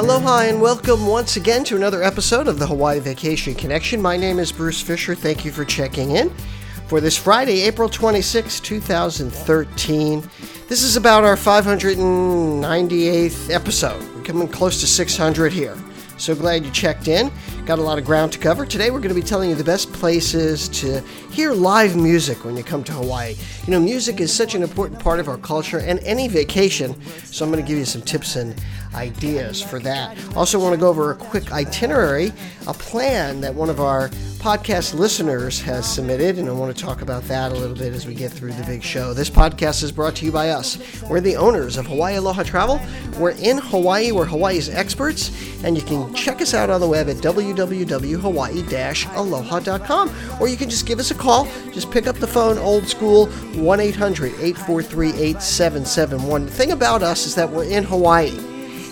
Aloha and welcome once again to another episode of the Hawaii Vacation Connection. My name is Bruce Fisher. Thank you for checking in for this Friday, April 26, 2013. This is about our 598th episode. We're coming close to 600 here. So glad you checked in. Got a lot of ground to cover. Today we're going to be telling you the best places to hear live music when you come to Hawaii. You know, music is such an important part of our culture and any vacation, so I'm going to give you some tips and ideas for that. Also, want to go over a quick itinerary, a plan that one of our podcast listeners has submitted, and I want to talk about that a little bit as we get through the big show. This podcast is brought to you by us. We're the owners of Hawaii Aloha Travel. We're in Hawaii, we're Hawaii's experts, and you can check us out on the web at www.hawaii-aloha.com, or you can just give us a call. Just pick up the phone, old school, 1 800 843 8771. The thing about us is that we're in Hawaii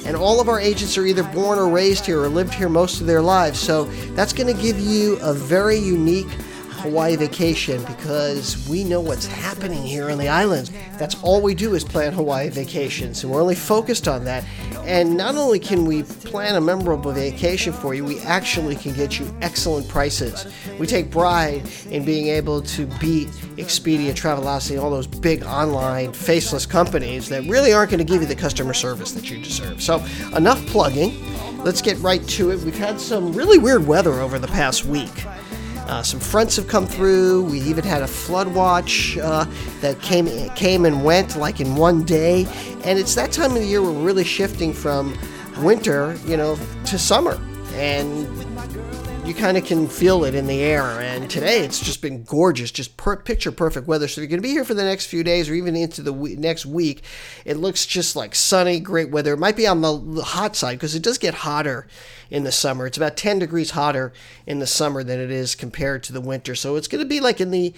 and all of our agents are either born or raised here or lived here most of their lives. So that's going to give you a very unique Hawaii vacation because we know what's happening here on the islands. That's all we do is plan Hawaii vacations, and we're only focused on that. And not only can we plan a memorable vacation for you, we actually can get you excellent prices. We take pride in being able to beat Expedia, Travelocity, all those big online faceless companies that really aren't going to give you the customer service that you deserve. So, enough plugging. Let's get right to it. We've had some really weird weather over the past week. Uh, some fronts have come through. We even had a flood watch uh, that came came and went like in one day. And it's that time of the year we're really shifting from winter, you know, to summer. And you kind of can feel it in the air. And today it's just been gorgeous, just per- picture perfect weather. So if you're going to be here for the next few days or even into the next week, it looks just like sunny, great weather. It might be on the hot side because it does get hotter in the summer. It's about 10 degrees hotter in the summer than it is compared to the winter. So it's going to be like in the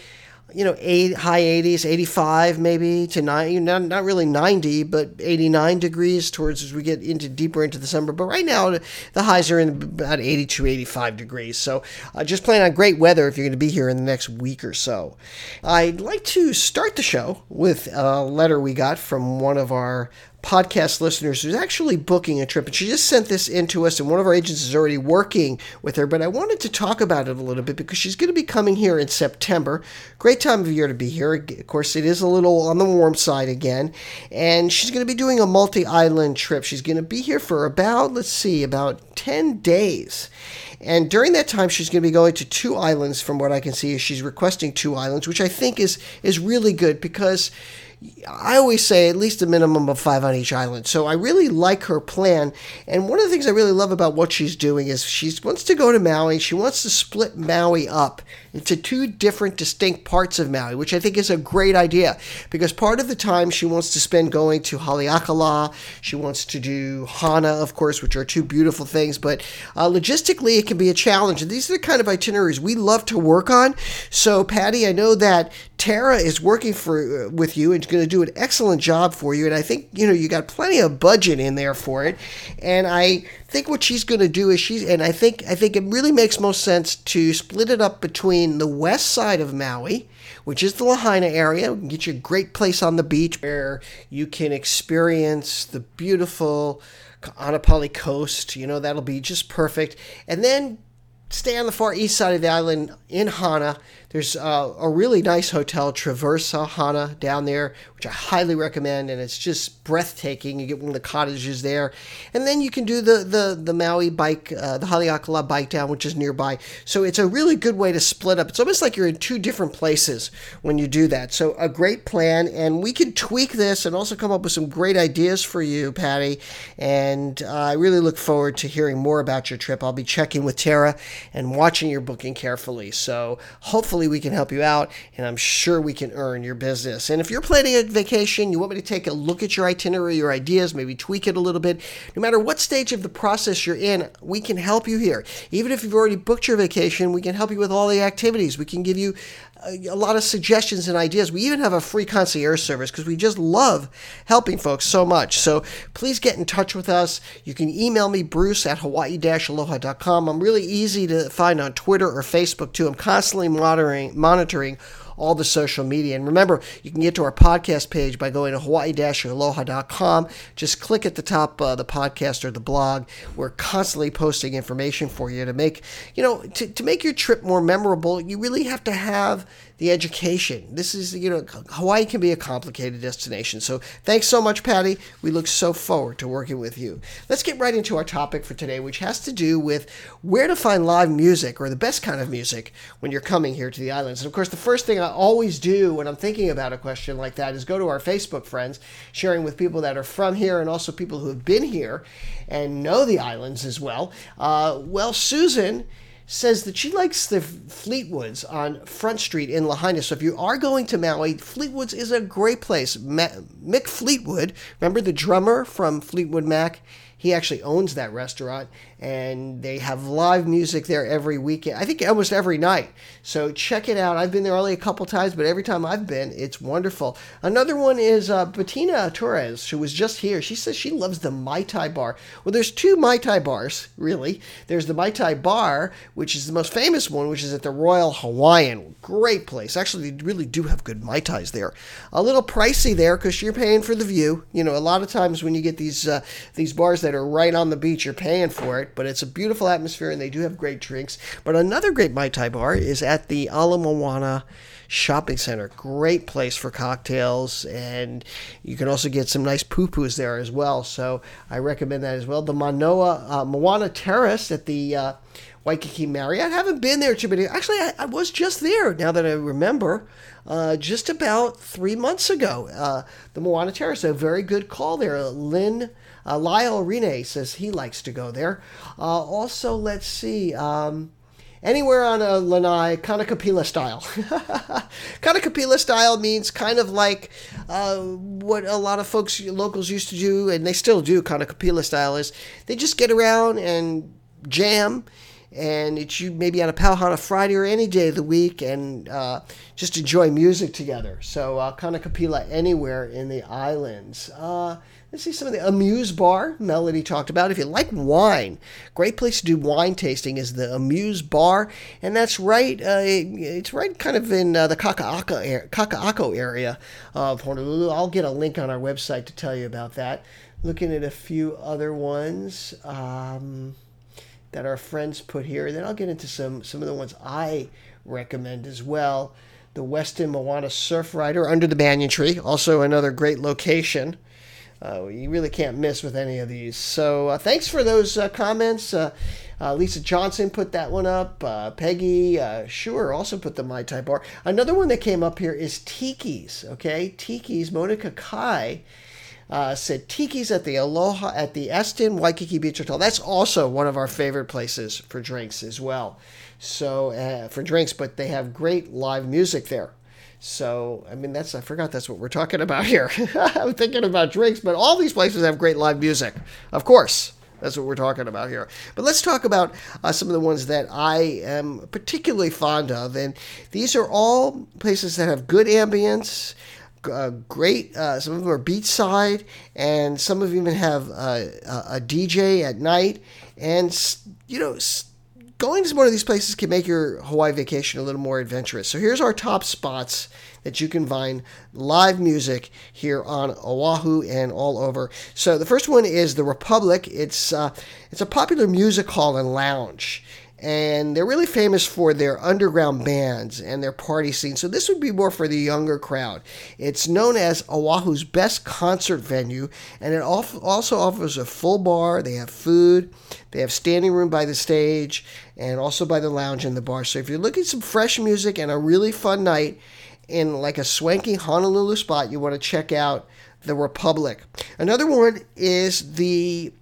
you know, eight, high 80s, 85 maybe to 90, not, not really 90, but 89 degrees towards as we get into deeper into the summer. But right now, the highs are in about 82, 85 degrees. So uh, just plan on great weather if you're going to be here in the next week or so. I'd like to start the show with a letter we got from one of our podcast listeners who's actually booking a trip. And she just sent this in to us, and one of our agents is already working with her. But I wanted to talk about it a little bit because she's going to be coming here in September. Great time of year to be here. Of course, it is a little on the warm side again. And she's going to be doing a multi island trip. She's going to be here for about, let's see, about 10 days. And during that time, she's going to be going to two islands. From what I can see, she's requesting two islands, which I think is is really good because I always say at least a minimum of five on each island. So I really like her plan. And one of the things I really love about what she's doing is she wants to go to Maui. She wants to split Maui up into two different distinct parts of Maui, which I think is a great idea because part of the time she wants to spend going to Haleakala. She wants to do Hana, of course, which are two beautiful things. But uh, logistically, it can be a challenge. And these are the kind of itineraries we love to work on. So, Patty, I know that Tara is working for uh, with you and going to do an excellent job for you. And I think you know you got plenty of budget in there for it. And I think what she's going to do is she's and I think I think it really makes most sense to split it up between the west side of Maui, which is the Lahaina area, get you a great place on the beach where you can experience the beautiful Kaanapali coast. You know that'll be just perfect, and then stay on the far east side of the island in Hana. There's uh, a really nice hotel, Travaasa Hana, down there, which I highly recommend, and it's just breathtaking. You get one of the cottages there, and then you can do the the the Maui bike, uh, the Haleakala bike down, which is nearby. So it's a really good way to split up. It's almost like you're in two different places when you do that. So a great plan, and we can tweak this and also come up with some great ideas for you, Patty. And uh, I really look forward to hearing more about your trip. I'll be checking with Tara and watching your booking carefully. So hopefully we can help you out and I'm sure we can earn your business. And if you're planning a vacation, you want me to take a look at your itinerary, your ideas, maybe tweak it a little bit, no matter what stage of the process you're in, we can help you here. Even if you've already booked your vacation, we can help you with all the activities. We can give you a, a lot of suggestions and ideas. We even have a free concierge service because we just love helping folks so much. So please get in touch with us. You can email me, bruce at hawaii-aloha.com. I'm really easy to find on Twitter or Facebook too. I'm constantly monitoring, monitoring all the social media. And remember, you can get to our podcast page by going to hawaii-aloha.com. Just click at the top uh, the podcast or the blog. We're constantly posting information for you to make, you know, to, to make your trip more memorable. You really have to have the education. This is, you know, Hawaii can be a complicated destination. So thanks so much, Patty. We look so forward to working with you. Let's get right into our topic for today, which has to do with where to find live music or the best kind of music when you're coming here to the islands. And of course, the first thing I always do when I'm thinking about a question like that is go to our Facebook friends, sharing with people that are from here and also people who have been here and know the islands as well. Uh, well, Susan says that she likes the Fleetwoods on Front Street in Lahaina. So if you are going to Maui, Fleetwoods is a great place. Mick Fleetwood, remember the drummer from Fleetwood Mac? He actually owns that restaurant and they have live music there every weekend. I think almost every night. So check it out. I've been there only a couple times, but every time I've been, it's wonderful. Another one is uh, Bettina Torres, who was just here. She says she loves the Mai Tai bar. Well, there's two Mai Tai bars, really. There's the Mai Tai bar, which is the most famous one, which is at the Royal Hawaiian. Great place. Actually, they really do have good Mai Tais there. A little pricey there because you're paying for the view. You know, a lot of times when you get these uh, these bars that are right on the beach, you're paying for it but it's a beautiful atmosphere and they do have great drinks. But another great Mai Tai bar is at the Ala Moana Shopping Center. Great place for cocktails, and you can also get some nice pupus there as well. So I recommend that as well. The Manoa uh, Moana Terrace at the uh, Waikiki Marriott. I haven't been there too many. Actually, I, I was just there. Now that I remember, uh, just about three months ago. Uh, the Moana Terrace, a very good call there. Lynn uh, Lyle Rene says he likes to go there. Uh, also, let's see. Um, anywhere on a lanai, Kanikapila style. Kanikapila style means kind of like uh, what a lot of folks, locals used to do, and they still do. Kanikapila style is they just get around and jam and it's you maybe on a Pauhana Friday or any day of the week and uh, just enjoy music together. So uh, Kanikapila anywhere in the islands. Let's see some of the Amuse Bar Melody talked about. If you like wine, great place to do wine tasting is the Amuse Bar, and that's right. Uh, it's right kind of in uh, the Kaka'ako area of Honolulu. I'll get a link on our website to tell you about that. Looking at a few other ones um, that our friends put here, then I'll get into some some of the ones I recommend as well. The Westin Moana Surfrider under the banyan tree, also another great location. Uh, you really can't miss with any of these. So uh, thanks for those uh, comments. Uh, uh, Lisa Johnson put that one up. Uh, Peggy Sure also put the Mai Tai bar. Another one that came up here is Tiki's. Okay, Tiki's. Monica Kai. said Tiki's at the Aloha at the Aston Waikiki Beach Hotel. That's also one of our favorite places for drinks as well. So for drinks, but they have great live music there. So, I mean, that's, I forgot that's what we're talking about here. I'm thinking about drinks, but all these places have great live music. Of course. That's what we're talking about here. But let's talk about uh, some of the ones that I am particularly fond of. And these are all places that have good ambience, uh, great. Uh, some of them are beachside, and some of them even have uh, a DJ at night. And, you know, going to one of these places can make your Hawaii vacation a little more adventurous. So here's our top spots that you can find live music here on Oahu and all over. So the first one is the Republic. It's uh, it's a popular music hall and lounge and they're really famous for their underground bands and their party scene. So this would be more for the younger crowd. It's known as Oahu's best concert venue, and it also offers a full bar. They have food, they have standing room by the stage, and also by the lounge and the bar. So if you're looking some fresh music and a really fun night in like a swanky Honolulu spot, you want to check out the Republic. Another one is the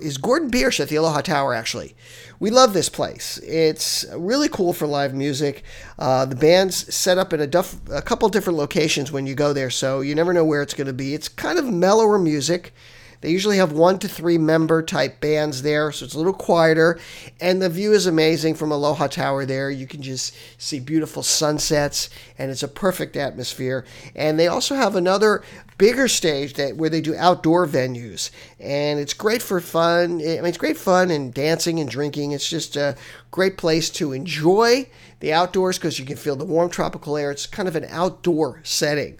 is Gordon Biersch at the Aloha Tower actually we love this place. It's really cool for live music. Uh, the band's set up in a, duff, a couple different locations when you go there, so you never know where it's going to be. It's kind of mellower music. They usually have one to three member type bands there, so it's a little quieter. And the view is amazing from Aloha Tower there. You can just see beautiful sunsets, and it's a perfect atmosphere. And they also have another bigger stage that where they do outdoor venues, and it's great for fun. I mean, it's great fun and dancing and drinking. It's just a great place to enjoy the outdoors because you can feel the warm tropical air. It's kind of an outdoor setting.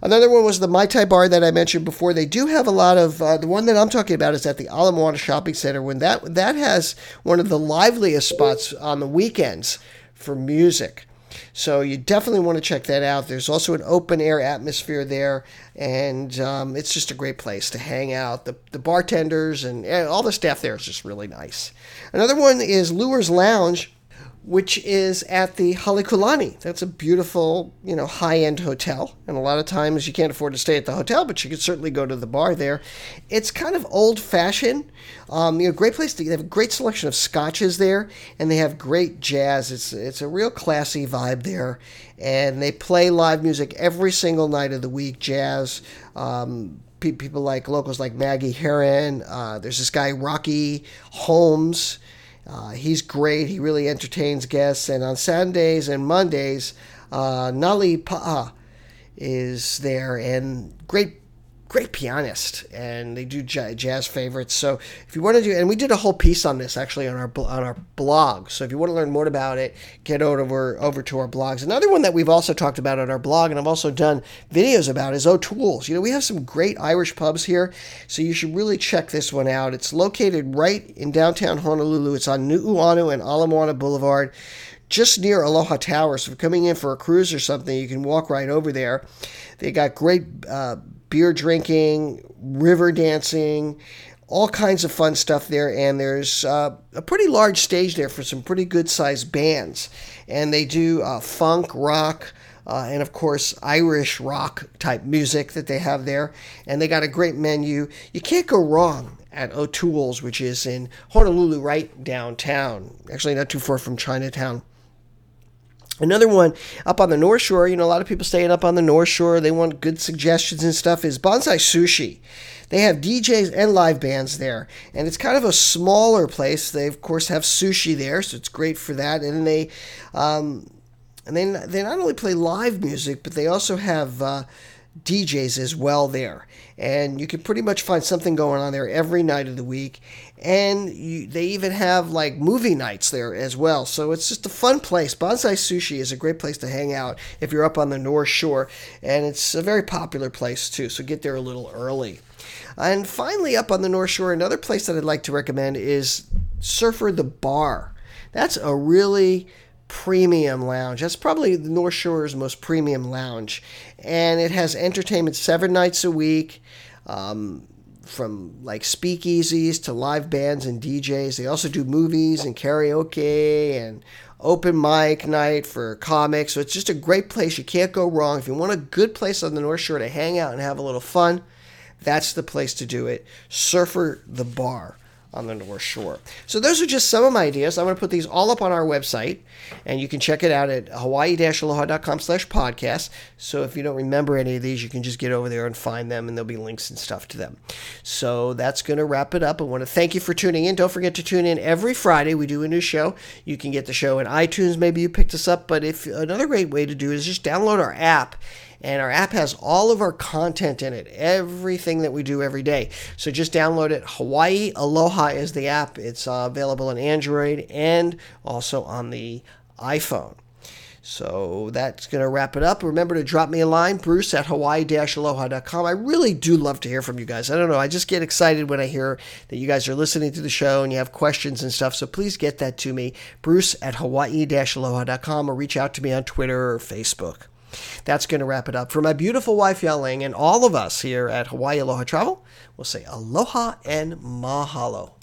Another one was the Mai Tai Bar that I mentioned before. They do have a lot of uh, the one that I'm talking about is at the Ala Moana Shopping Center. When that that has one of the liveliest spots on the weekends for music. So you definitely want to check that out. There's also an open air atmosphere there, and um, it's just a great place to hang out. The, the bartenders and, and all the staff there is just really nice. Another one is Lewers Lounge which is at the Halekulani. That's a beautiful, you know, high-end hotel, and a lot of times you can't afford to stay at the hotel, but you can certainly go to the bar there. It's kind of old-fashioned. Um, you know, great place to. They have a great selection of scotches there, and they have great jazz. It's it's a real classy vibe there, and they play live music every single night of the week. Jazz. Um, people like locals like Maggie Herron. Uh, there's this guy Rocky Holmes uh, he's great. He really entertains guests. And on Sundays and Mondays, uh, Nali Pa'a is there and great great pianist and they do jazz favorites. So if you want to do and we did a whole piece on this actually on our on our blog. So if you want to learn more about it get over over to our blogs. Another one that we've also talked about on our blog and I've also done videos about is O'Toole's. You know we have some great Irish pubs here so you should really check this one out. It's located right in downtown Honolulu. It's on Nu'uanu and Ala Moana Boulevard just near Aloha Tower. So if you're coming in for a cruise or something, you can walk right over there. They got great uh, beer drinking, river dancing, all kinds of fun stuff there. And there's uh, a pretty large stage there for some pretty good sized bands. And they do uh, funk, rock, uh, and of course Irish rock type music that they have there. And they got a great menu. You can't go wrong at O'Toole's, which is in Honolulu, right downtown. Actually, not too far from Chinatown. Another one up on the North Shore, you know, a lot of people staying up on the North Shore, they want good suggestions and stuff, is Banzai Sushi. They have DJs and live bands there, and it's kind of a smaller place. They, of course, have sushi there, so it's great for that. And they, um, and they, they not only play live music, but they also have uh, DJs as well there. And you can pretty much find something going on there every night of the week. And you, they even have like movie nights there as well. So it's just a fun place. Banzai Sushi is a great place to hang out if you're up on the North Shore. And it's a very popular place too. So get there a little early. And finally, up on the North Shore, another place that I'd like to recommend is Surfer the Bar. That's a really premium lounge. That's probably the North Shore's most premium lounge. And it has entertainment seven nights a week. Um, from like speakeasies to live bands and DJs. They also do movies and karaoke and open mic night for comics. So it's just a great place. You can't go wrong. If you want a good place on the North Shore to hang out and have a little fun, that's the place to do it. Surfer the Bar on the North Shore. So those are just some of my ideas. I'm going to put these all up on our website, and you can check it out at hawaii-aloha.com slash podcast. So if you don't remember any of these, you can just get over there and find them, and there'll be links and stuff to them. So that's going to wrap it up. I want to thank you for tuning in. Don't forget to tune in every Friday. We do a new show. You can get the show in iTunes. Maybe you picked us up, but if another great way to do it is just download our app and our app has all of our content in it, everything that we do every day. So just download it. Hawaii Aloha is the app. It's uh, available on Android and also on the iPhone. So that's going to wrap it up. Remember to drop me a line, bruce at hawaii-aloha.com. I really do love to hear from you guys. I don't know. I just get excited when I hear that you guys are listening to the show and you have questions and stuff. So please get that to me, bruce at hawaii-aloha.com or reach out to me on Twitter or Facebook. That's going to wrap it up. For my beautiful wife, Yaling, and all of us here at Hawaii Aloha Travel, we'll say aloha and mahalo.